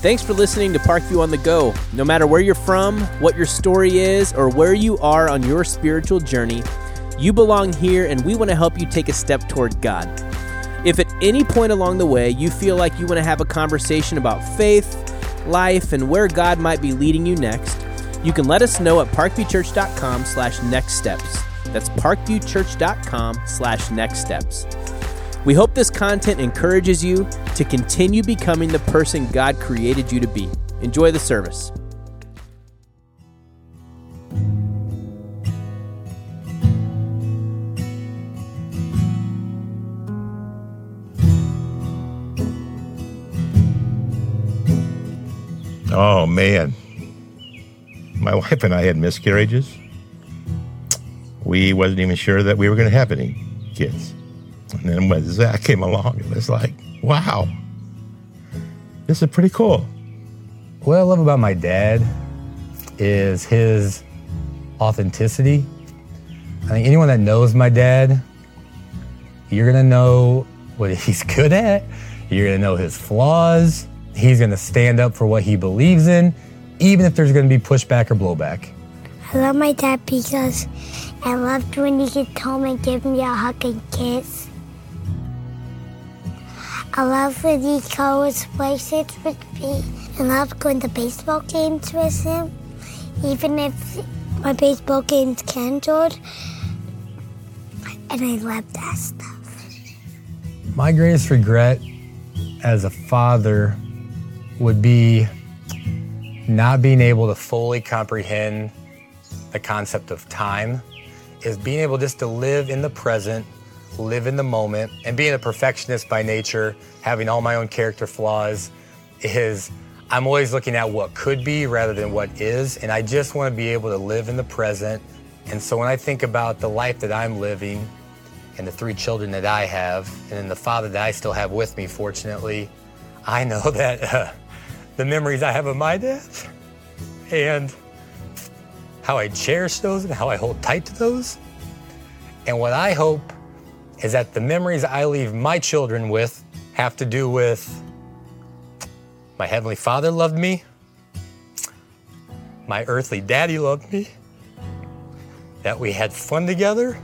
Thanks for listening to Parkview on the Go. No matter where you're from, what your story is, or where you are on your spiritual journey, you belong here and we want to help you take a step toward God. If at any point along the way you feel like you want to have a conversation about faith, life, and where God might be leading you next, you can let us know at parkviewchurch.com slash next steps. That's parkviewchurch.com slash next steps. We hope this content encourages you to continue becoming the person God created you to be. Enjoy the service. Oh man, my wife and I had miscarriages. We wasn't even sure that we were going to have any kids. And then when Zach came along, it was like, wow, this is pretty cool. What I love about my dad is his authenticity. I think anyone that knows my dad, you're gonna know what he's good at, you're gonna know his flaws, he's gonna stand up for what he believes in, even if there's gonna be pushback or blowback. I love my dad because I loved when he could come and give me a hug and kiss. I love when he goes places with me I love going to baseball games with him, even if my baseball game's canceled. And I love that stuff. My greatest regret as a father would be not being able to fully comprehend the concept of time, is being able just to live in the present, live in the moment, and being a perfectionist by nature, having all my own character flaws, is I'm always looking at what could be rather than what is, and I just want to be able to live in the present. And so when I think about the life that I'm living and the three children that I have, and then the father that I still have with me, fortunately, I know that uh, the memories I have of my dad and how I cherish those and how I hold tight to those. And what I hope is that the memories I leave my children with have to do with my Heavenly Father loved me, my earthly daddy loved me, that we had fun together,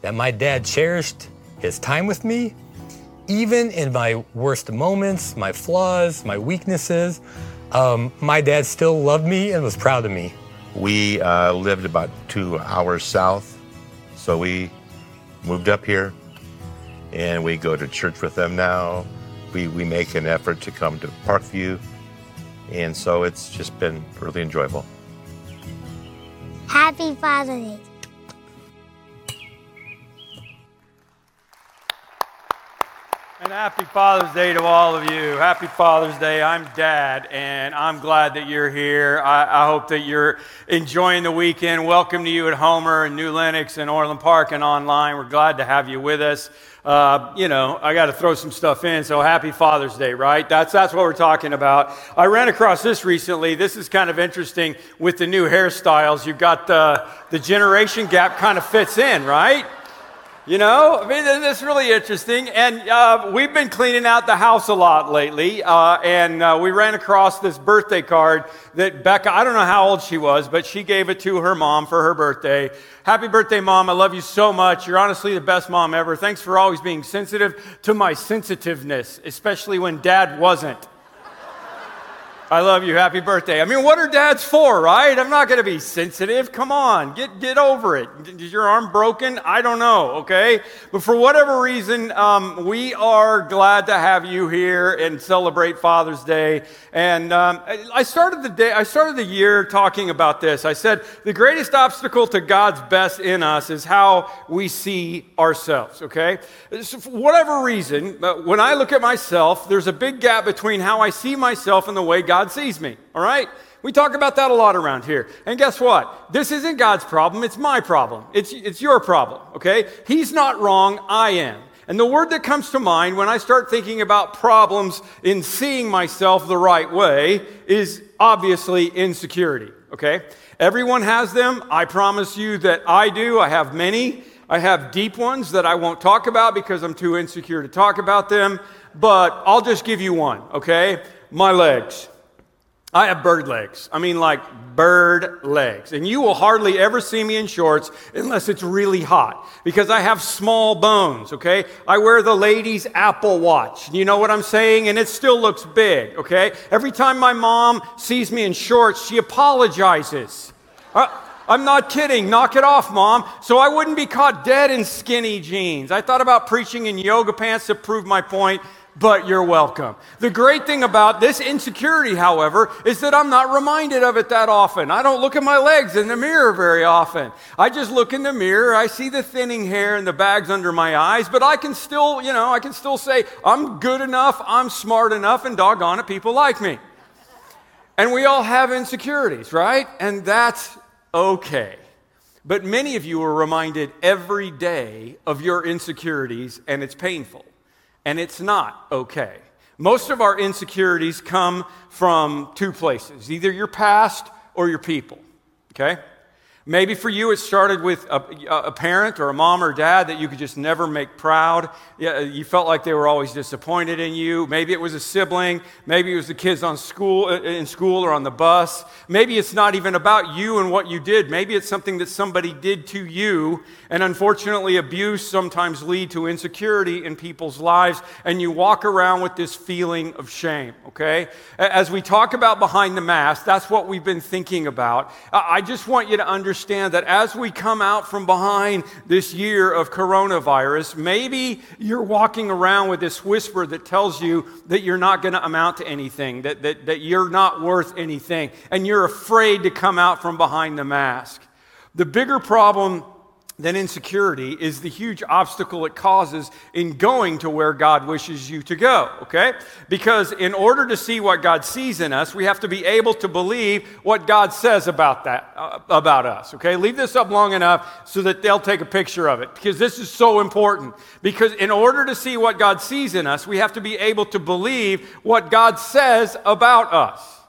that my dad cherished his time with me, even in my worst moments, my flaws, my weaknesses. Um, my dad still loved me and was proud of me. We uh, lived about two hours south, so we moved up here and we go to church with them now. We, we make an effort to come to Parkview, and so it's just been really enjoyable. Happy Father's Day. And happy Father's Day to all of you. Happy Father's Day. I'm Dad, and I'm glad that you're here. I, I, hope that you're enjoying the weekend. Welcome to you at Homer and New Lenox and Orland Park and online. We're glad to have you with us. Uh, you know, I got to throw some stuff in. So happy Father's Day, right? That's that's what we're talking about. I ran across this recently. This is kind of interesting with the new hairstyles. You've got the the generation gap kind of fits in, right? You know, I mean, that's really interesting. And uh, we've been cleaning out the house a lot lately. Uh, and uh, we ran across this birthday card that Becca, I don't know how old she was, but she gave it to her mom for her birthday. Happy birthday, mom. I love you so much. You're honestly the best mom ever. Thanks for always being sensitive to my sensitiveness, especially when dad wasn't. I love you. Happy birthday. I mean, what are dads for, right? I'm not going to be sensitive. Come on, get, get over it. Is your arm broken? I don't know, okay? But for whatever reason, um, we are glad to have you here and celebrate Father's Day. And um, I started the day, I started the year talking about this. I said, the greatest obstacle to God's best in us is how we see ourselves, okay? So for whatever reason, uh, when I look at myself, there's a big gap between how I see myself and the way God God sees me, all right? We talk about that a lot around here. And guess what? This isn't God's problem, it's my problem. It's, it's your problem, okay? He's not wrong, I am. And the word that comes to mind when I start thinking about problems in seeing myself the right way is obviously insecurity, okay? Everyone has them. I promise you that I do. I have many. I have deep ones that I won't talk about because I'm too insecure to talk about them, but I'll just give you one, okay? My legs. I have bird legs. I mean, like bird legs. And you will hardly ever see me in shorts unless it's really hot because I have small bones, okay? I wear the ladies' Apple Watch. You know what I'm saying? And it still looks big, okay? Every time my mom sees me in shorts, she apologizes. Uh, I'm not kidding. Knock it off, mom. So I wouldn't be caught dead in skinny jeans. I thought about preaching in yoga pants to prove my point but you're welcome. The great thing about this insecurity, however, is that I'm not reminded of it that often. I don't look at my legs in the mirror very often. I just look in the mirror, I see the thinning hair and the bags under my eyes, but I can still, you know, I can still say, I'm good enough, I'm smart enough, and doggone it, people like me. And we all have insecurities, right? And that's okay. But many of you are reminded every day of your insecurities, and it's painful and it's not okay. Most of our insecurities come from two places either your past or your people, okay? Maybe for you, it started with a, a, parent or a mom or dad that you could just never make proud. You felt like they were always disappointed in you. Maybe it was a sibling. Maybe it was the kids on school, uh, in school or on the bus. Maybe it's not even about you and what you did. Maybe it's something that somebody did to you. And unfortunately, abuse sometimes lead to insecurity in people's lives. And you walk around with this feeling of shame, okay? As we talk about behind the mask, that's what we've been thinking about. I just want you to understand understand that as we come out from behind this year of coronavirus, maybe you're walking around with this whisper that tells you that you're not going to amount to anything, that, that, that you're not worth anything, and you're afraid to come out from behind the mask. The bigger problem than insecurity is the huge obstacle it causes in going to where God wishes you to go, okay? Because in order to see what God sees in us, we have to be able to believe what God says about that uh, about us, okay? Leave this up long enough so that they'll take a picture of it because this is so important. Because in order to see what God sees in us, we have to be able to believe what God says about us.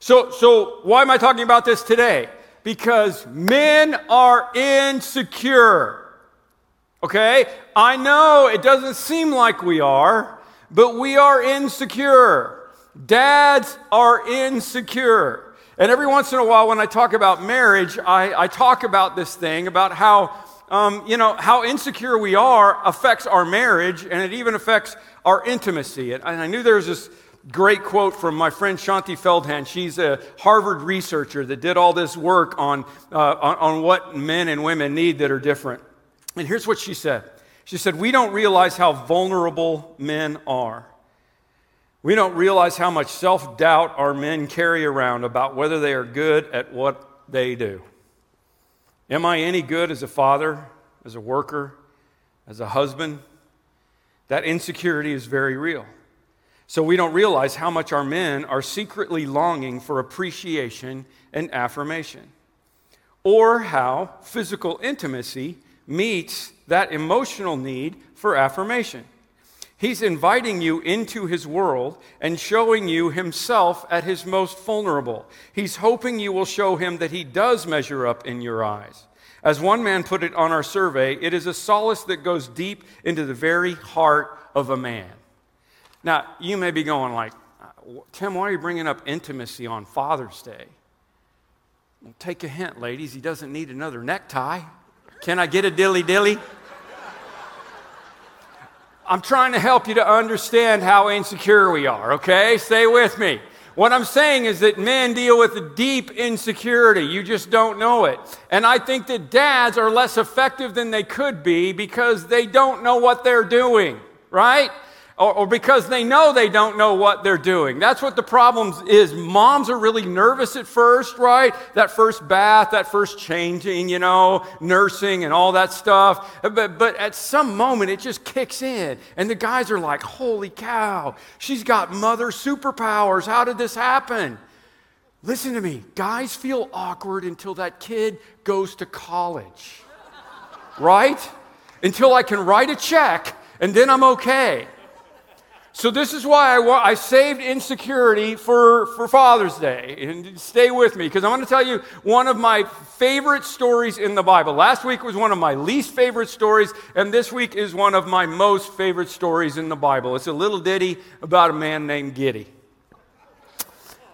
So so why am I talking about this today? Because men are insecure. Okay? I know it doesn't seem like we are, but we are insecure. Dads are insecure. And every once in a while, when I talk about marriage, I, I talk about this thing about how, um, you know, how insecure we are affects our marriage and it even affects our intimacy. And, and I knew there was this great quote from my friend Shaunti Feldhahn. She's a Harvard researcher that did all this work on, uh, on, on what men and women need that are different. And here's what she said She said, We don't realize how vulnerable men are. We don't realize how much self doubt our men carry around about whether they are good at what they do. Am I any good as a father, as a worker, as a husband? That insecurity is very real. So we don't realize how much our men are secretly longing for appreciation and affirmation, or how physical intimacy meets that emotional need for affirmation. He's inviting you into his world and showing you himself at his most vulnerable. He's hoping you will show him that he does measure up in your eyes. As one man put it on our survey, it is a solace that goes deep into the very heart of a man. Now, you may be going like, uh, Tim, why are you bringing up intimacy on Father's Day? Well, take a hint, ladies. He doesn't need another necktie. Can I get a dilly dilly? I'm trying to help you to understand how insecure we are, okay? Stay with me. What I'm saying is that men deal with a deep insecurity. You just don't know it. And I think that dads are less effective than they could be because they don't know what they're doing, right? Or, or, because they know they don't know what they're doing. That's what the problem is. Moms are really nervous at first, right? That first bath, that first changing, you know, nursing and all that stuff. But, but at some moment, it just kicks in. And the guys are like, holy cow, she's got mother superpowers. How did this happen? Listen to me. Guys feel awkward until that kid goes to college, right? Until I can write a check and then I'm okay. So this is why I, wa- I saved insecurity for, for Father's Day. And stay with me because I'm going to tell you one of my favorite stories in the Bible. Last week was one of my least favorite stories, and this week is one of my most favorite stories in the Bible. It's a little ditty about a man named Giddy.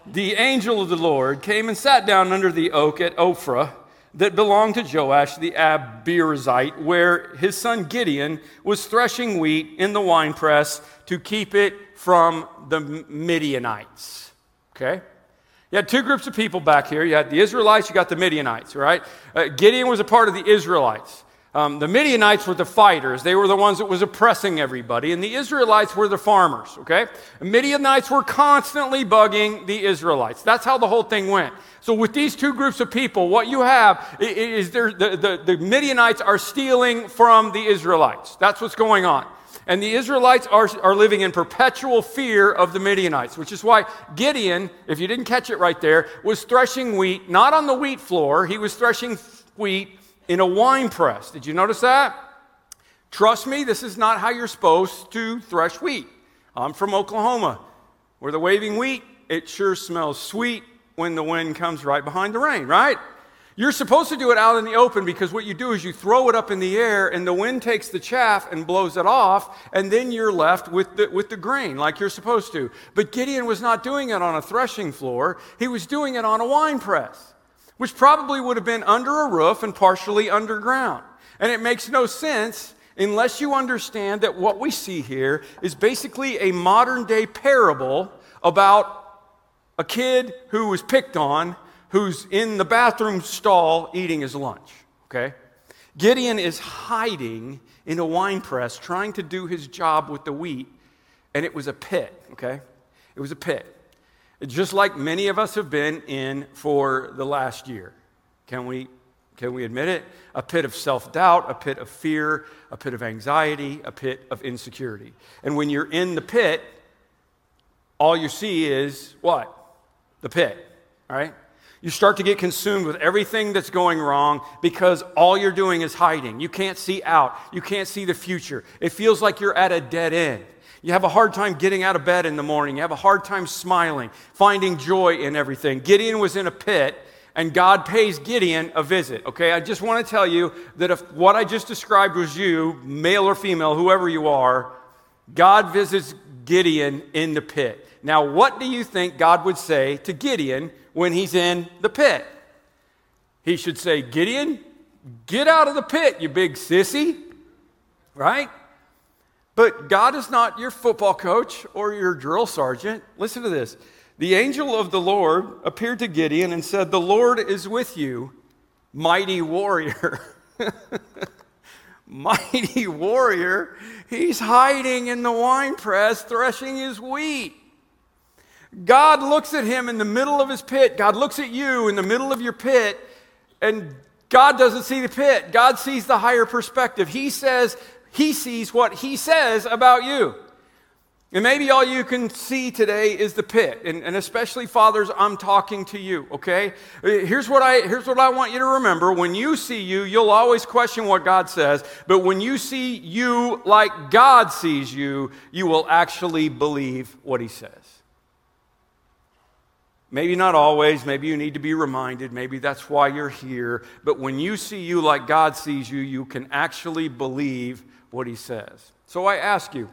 The angel of the Lord came and sat down under the oak at Ophrah that belonged to Joash the Abiezrite, where his son Gideon was threshing wheat in the winepress to keep it from the Midianites. Okay? You had two groups of people back here. You had the Israelites, you got the Midianites, right? Uh, Gideon was a part of the Israelites. Um, the Midianites were the fighters. They were the ones that was oppressing everybody. And the Israelites were the farmers, okay? The Midianites were constantly bugging the Israelites. That's how the whole thing went. So with these two groups of people, what you have is the, the, the Midianites are stealing from the Israelites. That's what's going on. And the Israelites are, are living in perpetual fear of the Midianites, which is why Gideon, if you didn't catch it right there, was threshing wheat, not on the wheat floor, he was threshing wheat in a wine press. Did you notice that? Trust me, this is not how you're supposed to thresh wheat. I'm from Oklahoma, where the waving wheat, it sure smells sweet when the wind comes right behind the rain, right? You're supposed to do it out in the open because what you do is you throw it up in the air and the wind takes the chaff and blows it off, and then you're left with the, with the grain like you're supposed to. But Gideon was not doing it on a threshing floor, he was doing it on a wine press which probably would have been under a roof and partially underground. And it makes no sense unless you understand that what we see here is basically a modern day parable about a kid who was picked on who's in the bathroom stall eating his lunch. Okay? Gideon is hiding in a wine press trying to do his job with the wheat, and it was a pit. Okay? It was a pit just like many of us have been in for the last year. Can we, can we admit it? A pit of self doubt, a pit of fear, a pit of anxiety, a pit of insecurity. And when you're in the pit, all you see is what? The pit, all right? You start to get consumed with everything that's going wrong because all you're doing is hiding. You can't see out. You can't see the future. It feels like you're at a dead end. You have a hard time getting out of bed in the morning. You have a hard time smiling, finding joy in everything. Gideon was in a pit, and God pays Gideon a visit. Okay, I just want to tell you that if what I just described was you, male or female, whoever you are, God visits Gideon in the pit. Now, what do you think God would say to Gideon when he's in the pit? He should say, Gideon, get out of the pit, you big sissy. Right? But God is not your football coach or your drill sergeant. Listen to this. The angel of the Lord appeared to Gideon and said, The Lord is with you, mighty warrior. mighty warrior. He's hiding in the winepress, threshing his wheat. God looks at him in the middle of his pit. God looks at you in the middle of your pit, and God doesn't see the pit. God sees the higher perspective. He says, he sees what he says about you. And maybe all you can see today is the pit. And, and, especially fathers, I'm talking to you, okay? Uh, here's what, I, here's what I want you to remember. When you see you, you'll always question what God says. But when you see you like God sees you, you will actually believe what he says. Maybe not always. Maybe you need to be reminded. Maybe that's why you're here. But when you see you like God sees you, you can actually believe what he says. So I ask you,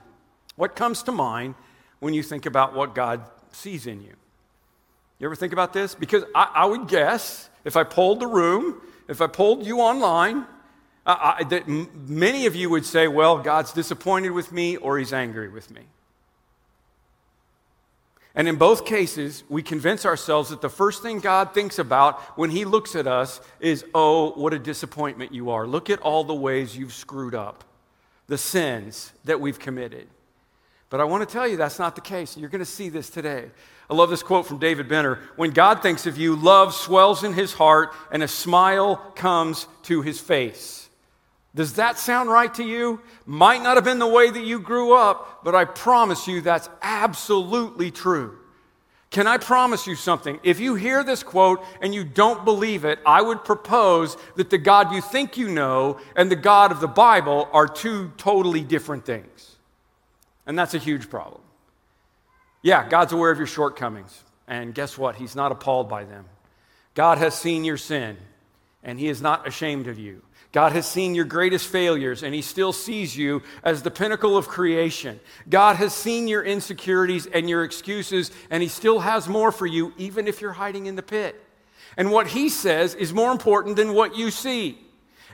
what comes to mind when you think about what God sees in you? You ever think about this? Because I, I would guess if I polled the room, if I polled you online, I, that m- many of you would say, well, God's disappointed with me or he's angry with me. And in both cases, we convince ourselves that the first thing God thinks about when He looks at us is, oh, what a disappointment you are. Look at all the ways you've screwed up the sins that we've committed. But I want to tell you that's not the case. You're going to see this today. I love this quote from David Benner. When God thinks of you, love swells in his heart and a smile comes to his face. Does that sound right to you? Might not have been the way that you grew up, but I promise you that's absolutely true. Can I promise you something? If you hear this quote and you don't believe it, I would propose that the God you think you know and the God of the Bible are two totally different things. And that's a huge problem. Yeah, God's aware of your shortcomings. And guess what? He's not appalled by them. God has seen your sin, and He is not ashamed of you. God has seen your greatest failures, and He still sees you as the pinnacle of creation. God has seen your insecurities and your excuses, and He still has more for you, even if you're hiding in the pit. And what He says is more important than what you see.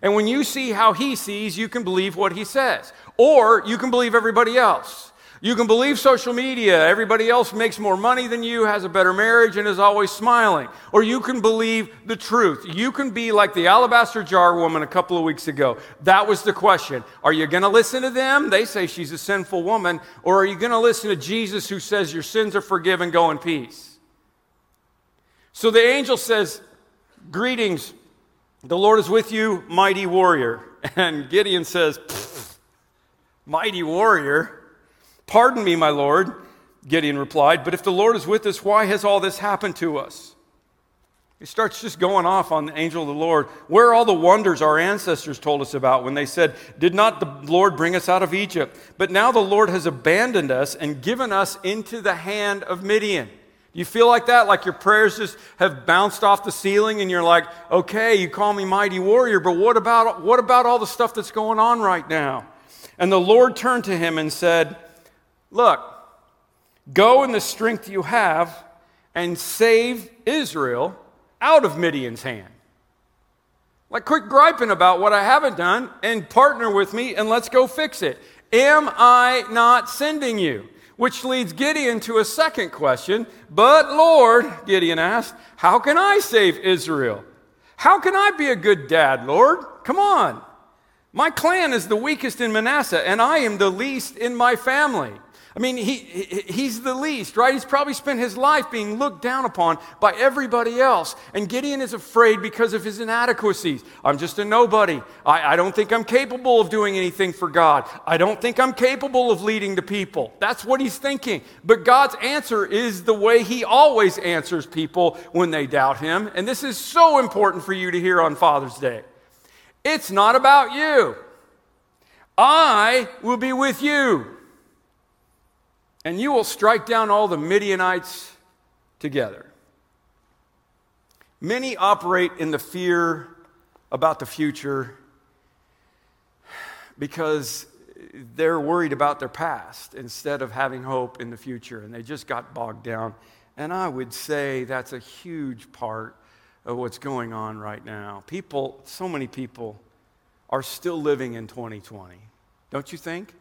And when you see how He sees, you can believe what He says, or you can believe everybody else. You can believe social media. Everybody else makes more money than you, has a better marriage, and is always smiling. Or you can believe the truth. You can be like the alabaster jar woman a couple of weeks ago. That was the question. Are you going to listen to them? They say she's a sinful woman. Or are you going to listen to Jesus who says your sins are forgiven, go in peace? So the angel says, Greetings, the Lord is with you, mighty warrior. And Gideon says, Mighty warrior? Pardon me, my Lord, Gideon replied, but if the Lord is with us, why has all this happened to us? He starts just going off on the angel of the Lord. Where are all the wonders our ancestors told us about when they said, Did not the Lord bring us out of Egypt? But now the Lord has abandoned us and given us into the hand of Midian. Do you feel like that? Like your prayers just have bounced off the ceiling and you're like, okay, you call me mighty warrior, but what about, what about all the stuff that's going on right now? And the Lord turned to him and said, Look, go in the strength you have and save Israel out of Midian's hand. Like, quit griping about what I haven't done and partner with me and let's go fix it. Am I not sending you? Which leads Gideon to a second question. But Lord, Gideon asked, how can I save Israel? How can I be a good dad, Lord? Come on. My clan is the weakest in Manasseh, and I am the least in my family. I mean, he, he's the least, right? He's probably spent his life being looked down upon by everybody else. And Gideon is afraid because of his inadequacies. I'm just a nobody. I, I don't think I'm capable of doing anything for God. I don't think I'm capable of leading the people. That's what he's thinking. But God's answer is the way he always answers people when they doubt him. And this is so important for you to hear on Father's Day. It's not about you. I will be with you and you will strike down all the Midianites together. Many operate in the fear about the future because they're worried about their past instead of having hope in the future, and they just got bogged down. And I would say that's a huge part of what's going on right now. People, so many people, are still living in 2020, don't you think?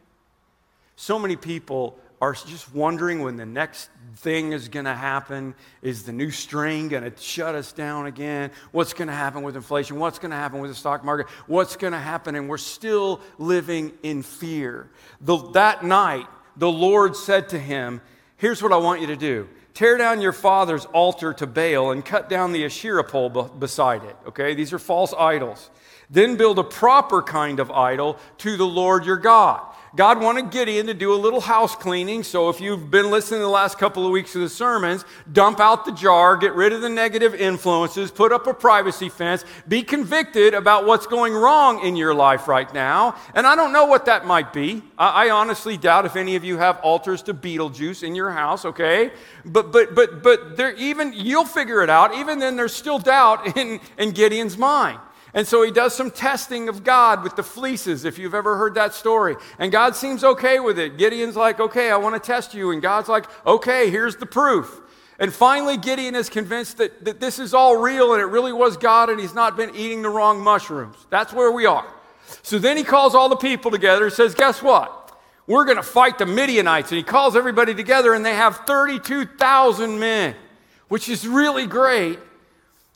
So many people are just wondering when the next thing is going to happen. Is the new strain going to shut us down again? What's going to happen with inflation? What's going to happen with the stock market? What's going to happen? And we're still living in fear. The, that night, the Lord said to him, Here's what I want you to do tear down your father's altar to Baal and cut down the Asherah pole beside it. Okay, these are false idols. Then build a proper kind of idol to the Lord your God. God wanted Gideon to do a little house cleaning. So if you've been listening the last couple of weeks of the sermons, dump out the jar, get rid of the negative influences, put up a privacy fence, be convicted about what's going wrong in your life right now. And I don't know what that might be. I, I honestly doubt if any of you have altars to Beetlejuice in your house, okay? But but but but there even you'll figure it out. Even then there's still doubt in, in Gideon's mind. And so he does some testing of God with the fleeces, if you've ever heard that story. And God seems okay with it. Gideon's like, okay, I want to test you. And God's like, okay, here's the proof. And finally, Gideon is convinced that, that this is all real and it really was God and he's not been eating the wrong mushrooms. That's where we are. So then he calls all the people together and says, guess what? We're going to fight the Midianites. And he calls everybody together and they have 32,000 men, which is really great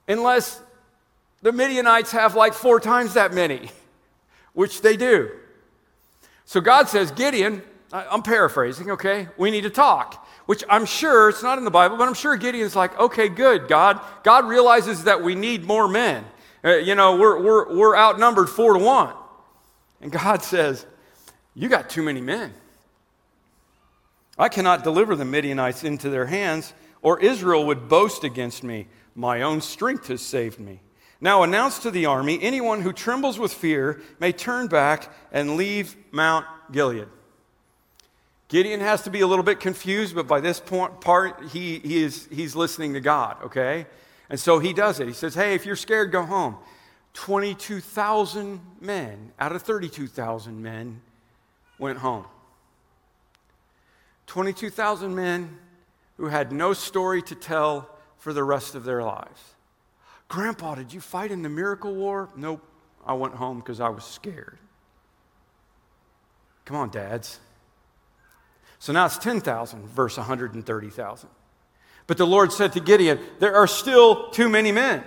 unless the Midianites have like four times that many, which they do. So God says, Gideon, I'm paraphrasing, okay? We need to talk. Which I'm sure, it's not in the Bible, but I'm sure Gideon's like, okay, good, God. God realizes that we need more men. Uh, you know, we're, we're, we're outnumbered four to one. And God says, You got too many men. I cannot deliver the Midianites into their hands, or Israel would boast against me. My own strength has saved me. Now announce to the army anyone who trembles with fear may turn back and leave Mount Gilead. Gideon has to be a little bit confused, but by this point, part, he, he is, he's listening to God, okay? And so he does it. He says, Hey, if you're scared, go home. 22,000 men out of 32,000 men went home. 22,000 men who had no story to tell for the rest of their lives. Grandpa, did you fight in the miracle war? Nope. I went home because I was scared. Come on, dads. So now it's 10,000 versus 130,000. But the Lord said to Gideon, There are still too many men.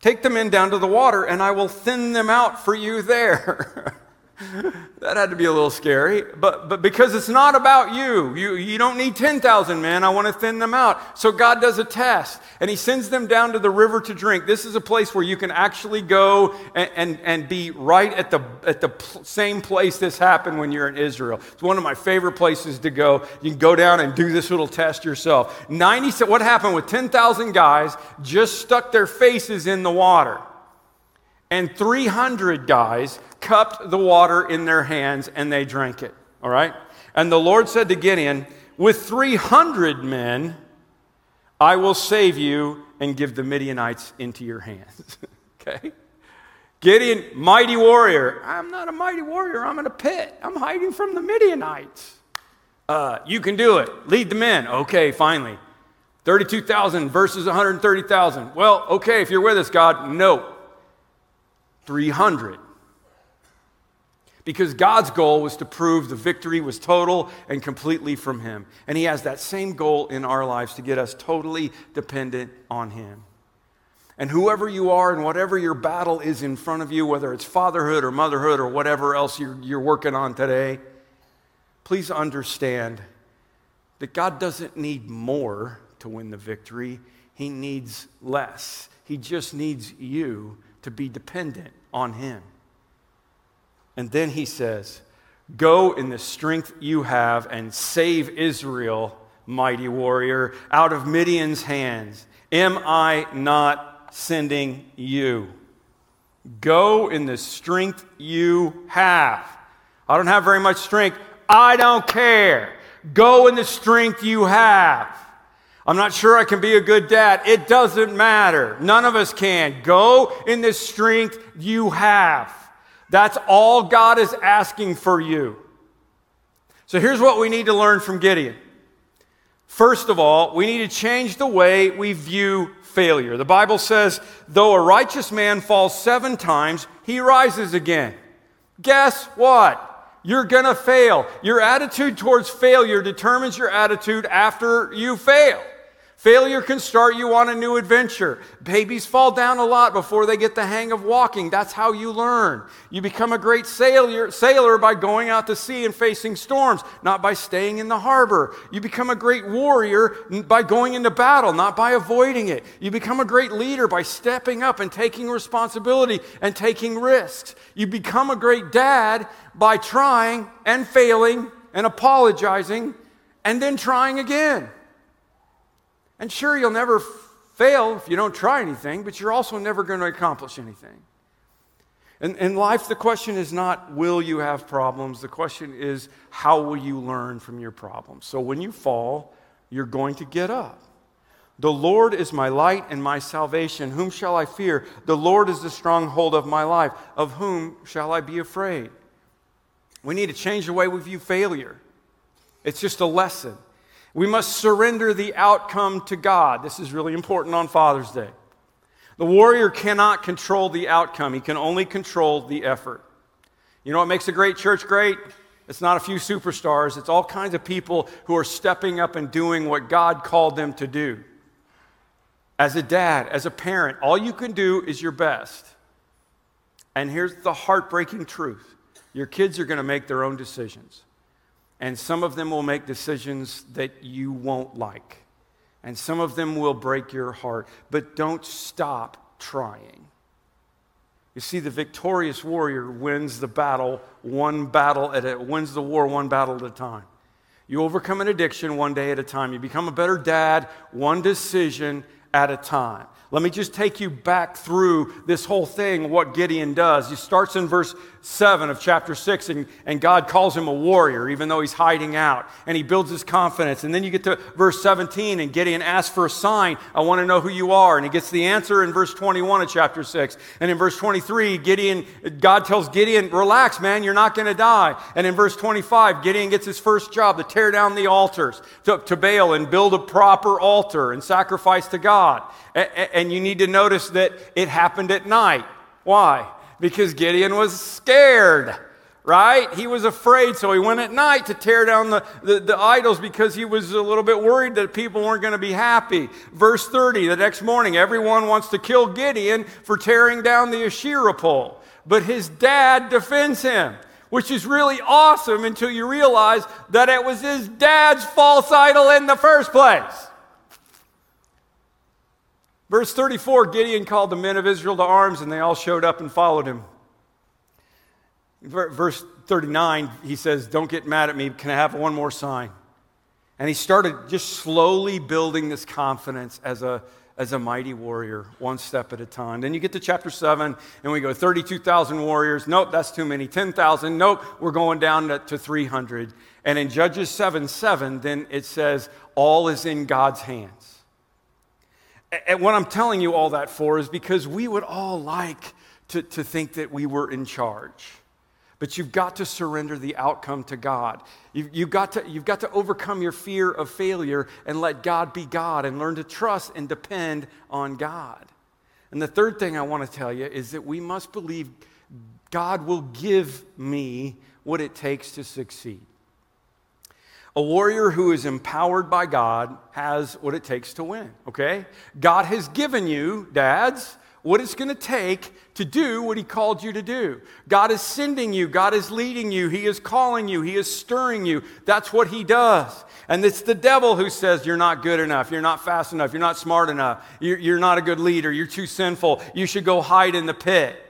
Take the men down to the water, and I will thin them out for you there. that had to be a little scary, but, but because it's not about you. you, you don't need 10,000 men. I want to thin them out. So God does a test, and He sends them down to the river to drink. This is a place where you can actually go and, and, and be right at the, at the same place this happened when you're in Israel. It's one of my favorite places to go. You can go down and do this little test yourself. 90, what happened with 10,000 guys just stuck their faces in the water? and 300 guys cupped the water in their hands and they drank it. All right? And the Lord said to Gideon, With 300 men, I will save you and give the Midianites into your hands. okay? Gideon, mighty warrior. I'm not a mighty warrior. I'm in a pit. I'm hiding from the Midianites. Uh, you can do it. Lead the men. Okay, finally. 32,000 versus 130,000. Well, okay, if you're with us, God, no. 300. Because God's goal was to prove the victory was total and completely from Him. And He has that same goal in our lives to get us totally dependent on Him. And whoever you are and whatever your battle is in front of you, whether it's fatherhood or motherhood or whatever else you're, you're working on today, please understand that God doesn't need more to win the victory, He needs less. He just needs you to be dependent on Him. And then he says, Go in the strength you have and save Israel, mighty warrior, out of Midian's hands. Am I not sending you? Go in the strength you have. I don't have very much strength. I don't care. Go in the strength you have. I'm not sure I can be a good dad. It doesn't matter. None of us can. Go in the strength you have. That's all God is asking for you. So here's what we need to learn from Gideon. First of all, we need to change the way we view failure. The Bible says, though a righteous man falls seven times, he rises again. Guess what? You're going to fail. Your attitude towards failure determines your attitude after you fail. Failure can start you on a new adventure. Babies fall down a lot before they get the hang of walking. That's how you learn. You become a great sailor, sailor by going out to sea and facing storms, not by staying in the harbor. You become a great warrior by going into battle, not by avoiding it. You become a great leader by stepping up and taking responsibility and taking risks. You become a great dad by trying and failing and apologizing and then trying again. And sure, you'll never fail if you don't try anything, but you're also never going to accomplish anything. And in life, the question is not, will you have problems? The question is, how will you learn from your problems? So when you fall, you're going to get up. The Lord is my light and my salvation. Whom shall I fear? The Lord is the stronghold of my life. Of whom shall I be afraid? We need to change the way we view failure. It's just a lesson. We must surrender the outcome to God. This is really important on Father's Day. The warrior cannot control the outcome, he can only control the effort. You know what makes a great church great? It's not a few superstars, it's all kinds of people who are stepping up and doing what God called them to do. As a dad, as a parent, all you can do is your best. And here's the heartbreaking truth your kids are going to make their own decisions. And some of them will make decisions that you won't like. And some of them will break your heart. But don't stop trying. You see, the victorious warrior wins the battle one battle at a wins the war one battle at a time. You overcome an addiction one day at a time. You become a better dad one decision at a time. Let me just take you back through this whole thing, what Gideon does. He starts in verse 7 of chapter 6, and, and God calls him a warrior, even though he's hiding out. And he builds his confidence. And then you get to verse 17, and Gideon asks for a sign. I want to know who you are. And he gets the answer in verse 21 of chapter 6. And in verse 23, Gideon, God tells Gideon, Relax, man, you're not going to die. And in verse 25, Gideon gets his first job to tear down the altars to, to Baal and build a proper altar and sacrifice to God. And, and you need to notice that it happened at night. Why? Because Gideon was scared, right? He was afraid, so he went at night to tear down the, the, the idols because he was a little bit worried that people weren't going to be happy. Verse 30, the next morning, everyone wants to kill Gideon for tearing down the Asherah pole, but his dad defends him. Which is really awesome until you realize that it was his dad's false idol in the first place. Verse 34 Gideon called the men of Israel to arms, and they all showed up and followed him. Verse 39, he says, Don't get mad at me. Can I have one more sign? And he started just slowly building this confidence as a, as a mighty warrior, one step at a time. Then you get to chapter 7, and we go 32,000 warriors. Nope, that's too many. 10,000. Nope, we're going down to, to 300. And in Judges 7 7, then it says, All is in God's hands. And what I'm telling you all that for is because we would all like to, to think that we were in charge. But you've got to surrender the outcome to God. You've, you've, got to, you've got to overcome your fear of failure and let God be God and learn to trust and depend on God. And the third thing I want to tell you is that we must believe God will give me what it takes to succeed. A warrior who is empowered by God has what it takes to win, okay? God has given you, dads, what it's going to take to do what He called you to do. God is sending you, God is leading you, He is calling you, He is stirring you. That's what He does. And it's the devil who says, You're not good enough, you're not fast enough, you're not smart enough, you're, you're not a good leader, you're too sinful, you should go hide in the pit.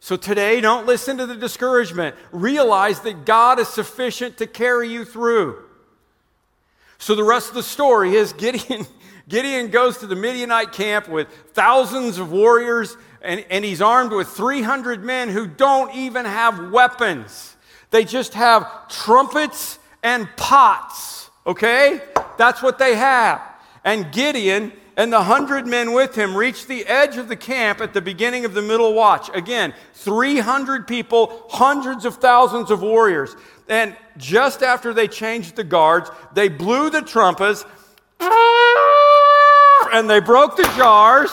So today, don't listen to the discouragement. Realize that God is sufficient to carry you through. So the rest of the story is Gideon, Gideon goes to the Midianite camp with thousands of warriors, and, and he's armed with 300 men who don't even have weapons. They just have trumpets and pots, okay? That's what they have. And Gideon and the hundred men with him reached the edge of the camp at the beginning of the middle watch. Again, 300 people, hundreds of thousands of warriors. And just after they changed the guards, they blew the trumpets and they broke the jars.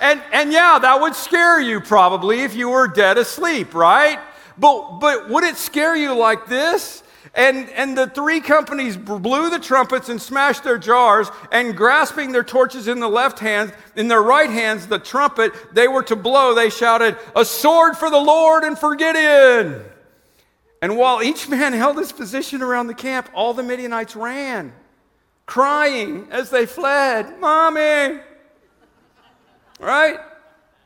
And, and yeah, that would scare you probably if you were dead asleep, right? But, but would it scare you like this? And, and the three companies blew the trumpets and smashed their jars, and grasping their torches in the left hand, in their right hands, the trumpet they were to blow, they shouted, A sword for the Lord and for Gideon! And while each man held his position around the camp, all the Midianites ran, crying as they fled, Mommy! Right?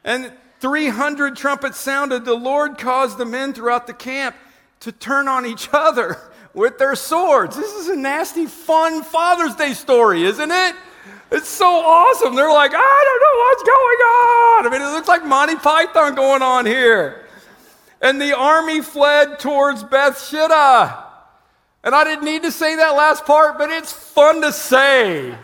And 300 trumpets sounded. The Lord caused the men throughout the camp to turn on each other with their swords. This is a nasty, fun Father's Day story, isn't it? It's so awesome. They're like, I don't know what's going on. I mean, it looks like Monty Python going on here. And the army fled towards Bethshittah. And I didn't need to say that last part, but it's fun to say.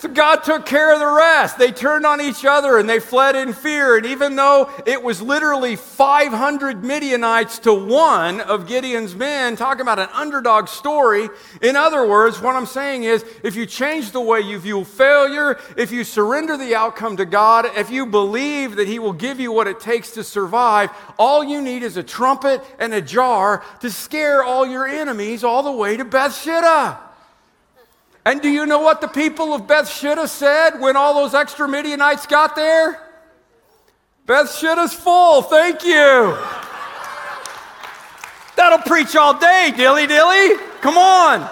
So God took care of the rest. They turned on each other and they fled in fear. And even though it was literally 500 Midianites to one of Gideon's men, talking about an underdog story, in other words, what I'm saying is if you change the way you view failure, if you surrender the outcome to God, if you believe that He will give you what it takes to survive, all you need is a trumpet and a jar to scare all your enemies all the way to Bethshittah. And do you know what the people of Bethshittah said when all those extra Midianites got there? Bethshittah's full, thank you. That'll preach all day, dilly dilly. Come on.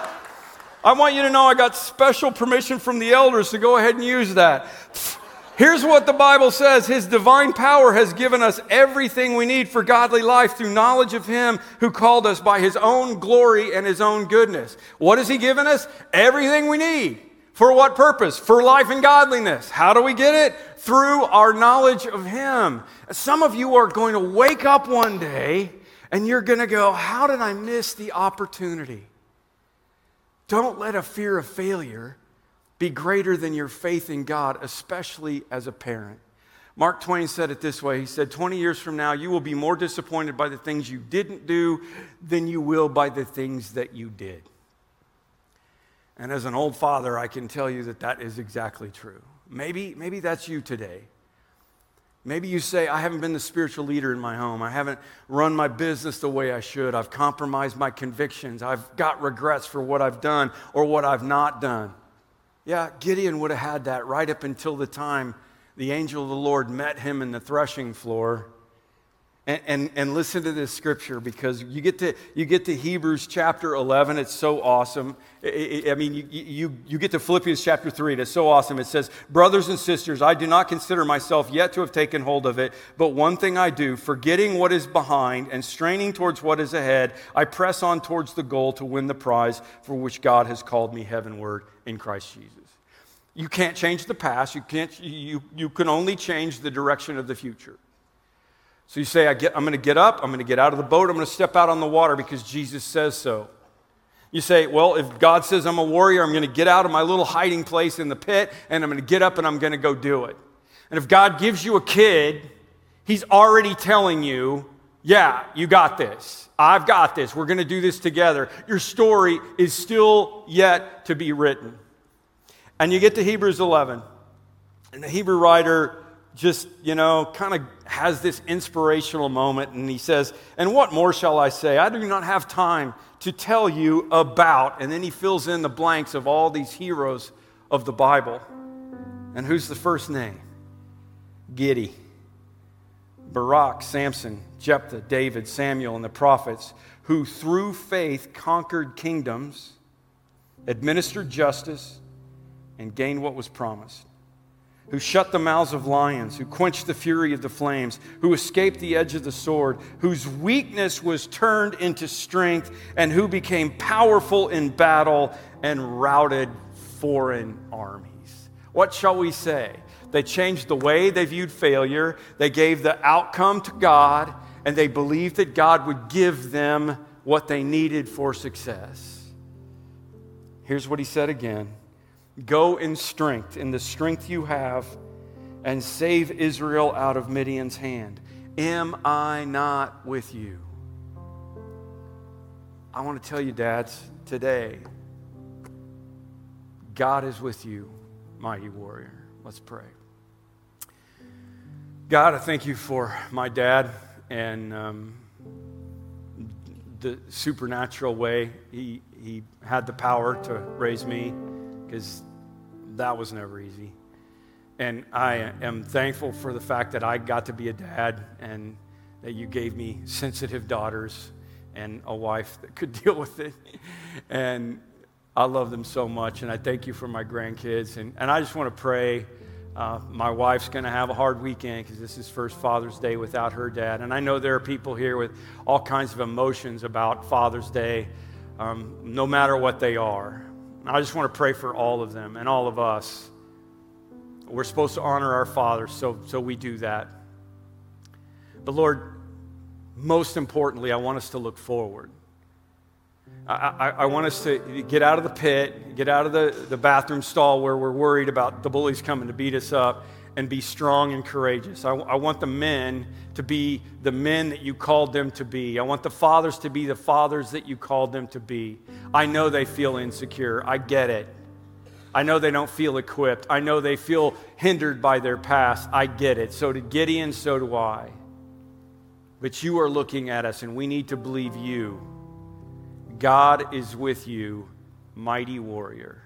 I want you to know I got special permission from the elders to go ahead and use that. Here's what the Bible says His divine power has given us everything we need for godly life through knowledge of Him who called us by His own glory and His own goodness. What has He given us? Everything we need For what purpose? For life and godliness. How do we get it? Through our knowledge of Him. Some of you are going to wake up one day and you're going to go, How did I miss the opportunity? Don't let a fear of failure be greater than your faith in God, especially as a parent. Mark Twain said it this way He said, 20 years from now, you will be more disappointed by the things you didn't do than you will by the things that you did. And as an old father, I can tell you that that is exactly true. Maybe, maybe that's you today. Maybe you say, I haven't been the spiritual leader in my home. I haven't run my business the way I should. I've compromised my convictions. I've got regrets for what I've done or what I've not done. Yeah, Gideon would have had that right up until the time the angel of the Lord met him in the threshing floor and, and, and, listen to this scripture because you get to, you get to Hebrews chapter 11. It's so awesome. I mean, you, you, you get to Philippians chapter 3, and it's so awesome. It says, Brothers and sisters, I do not consider myself yet to have taken hold of it, but one thing I do, forgetting what is behind and straining towards what is ahead, I press on towards the goal to win the prize for which God has called me heavenward in Christ Jesus. You can't change the past, you, can't, you, you can only change the direction of the future. So you say, I get, I'm going to get up, I'm going to get out of the boat, I'm going to step out on the water because Jesus says so. You say, well, if God says I'm a warrior, I'm going to get out of my little hiding place in the pit and I'm going to get up and I'm going to go do it. And if God gives you a kid, He's already telling you, yeah, you got this. I've got this. We're going to do this together. Your story is still yet to be written. And you get to Hebrews 11, and the Hebrew writer just, you know, kind of has this inspirational moment and he says, And what more shall I say? I do not have time to tell you about. And then he fills in the blanks of all these heroes of the Bible. And who's the first name? Gideon. Barak, Samson, Jephthah, David, Samuel, and the prophets, who through faith conquered kingdoms, administered justice, and gained what was promised who shut the mouths of lions, who quenched the fury of the flames, who escaped the edge of the sword, whose weakness was turned into strength, and who became powerful in battle and routed foreign armies. What shall we say? They changed the way they viewed failure, they gave the outcome to God, and they believed that God would give them what they needed for success. Here's what he said again Go in strength, in the strength you have, and save Israel out of Midian's hand. Am I not with you? I want to tell you, dads, today, God is with you, mighty warrior. Let's pray. God, I thank you for my dad and um, the supernatural way he, he had the power to raise me because that was never easy. And I am thankful for the fact that I got to be a dad and that you gave me sensitive daughters and a wife that could deal with it. And I love them so much. And I thank you for my grandkids. And, and I just want to pray. Uh, my wife's going to have a hard weekend because this is first Father's Day without her dad. And I know there are people here with all kinds of emotions about Father's Day, um, no matter what they are. I just want to pray for all of them and all of us. We're supposed to honor our fathers, so, so we do that. But Lord, most importantly, I want us to look forward. I, I, I, want us to get out of the pit, get out of the, the bathroom stall where we're worried about the bullies coming to beat us up, and be strong and courageous. I, I want the men to be the men that you called them to be. I want the fathers to be the fathers that you called them to be. I know they feel insecure. I get it. I know they don't feel equipped. I know they feel hindered by their past. I get it. So did Gideon, so do I. But you are looking at us, and we need to believe you. God is with you, mighty warrior.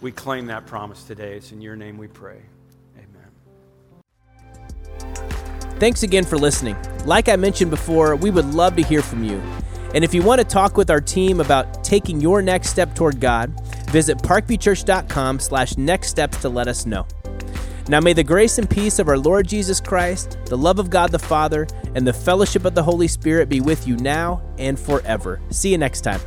We claim that promise today. It's in your name we pray. Amen. Thanks again for listening. Like I mentioned before, we would love to hear from you. And if you want to talk with our team about taking your next step toward God, visit parkviewchurch.com slash next steps to let us know. Now may the grace and peace of our Lord Jesus Christ, the love of God the Father, and the fellowship of the Holy Spirit be with you now and forever. See you next time.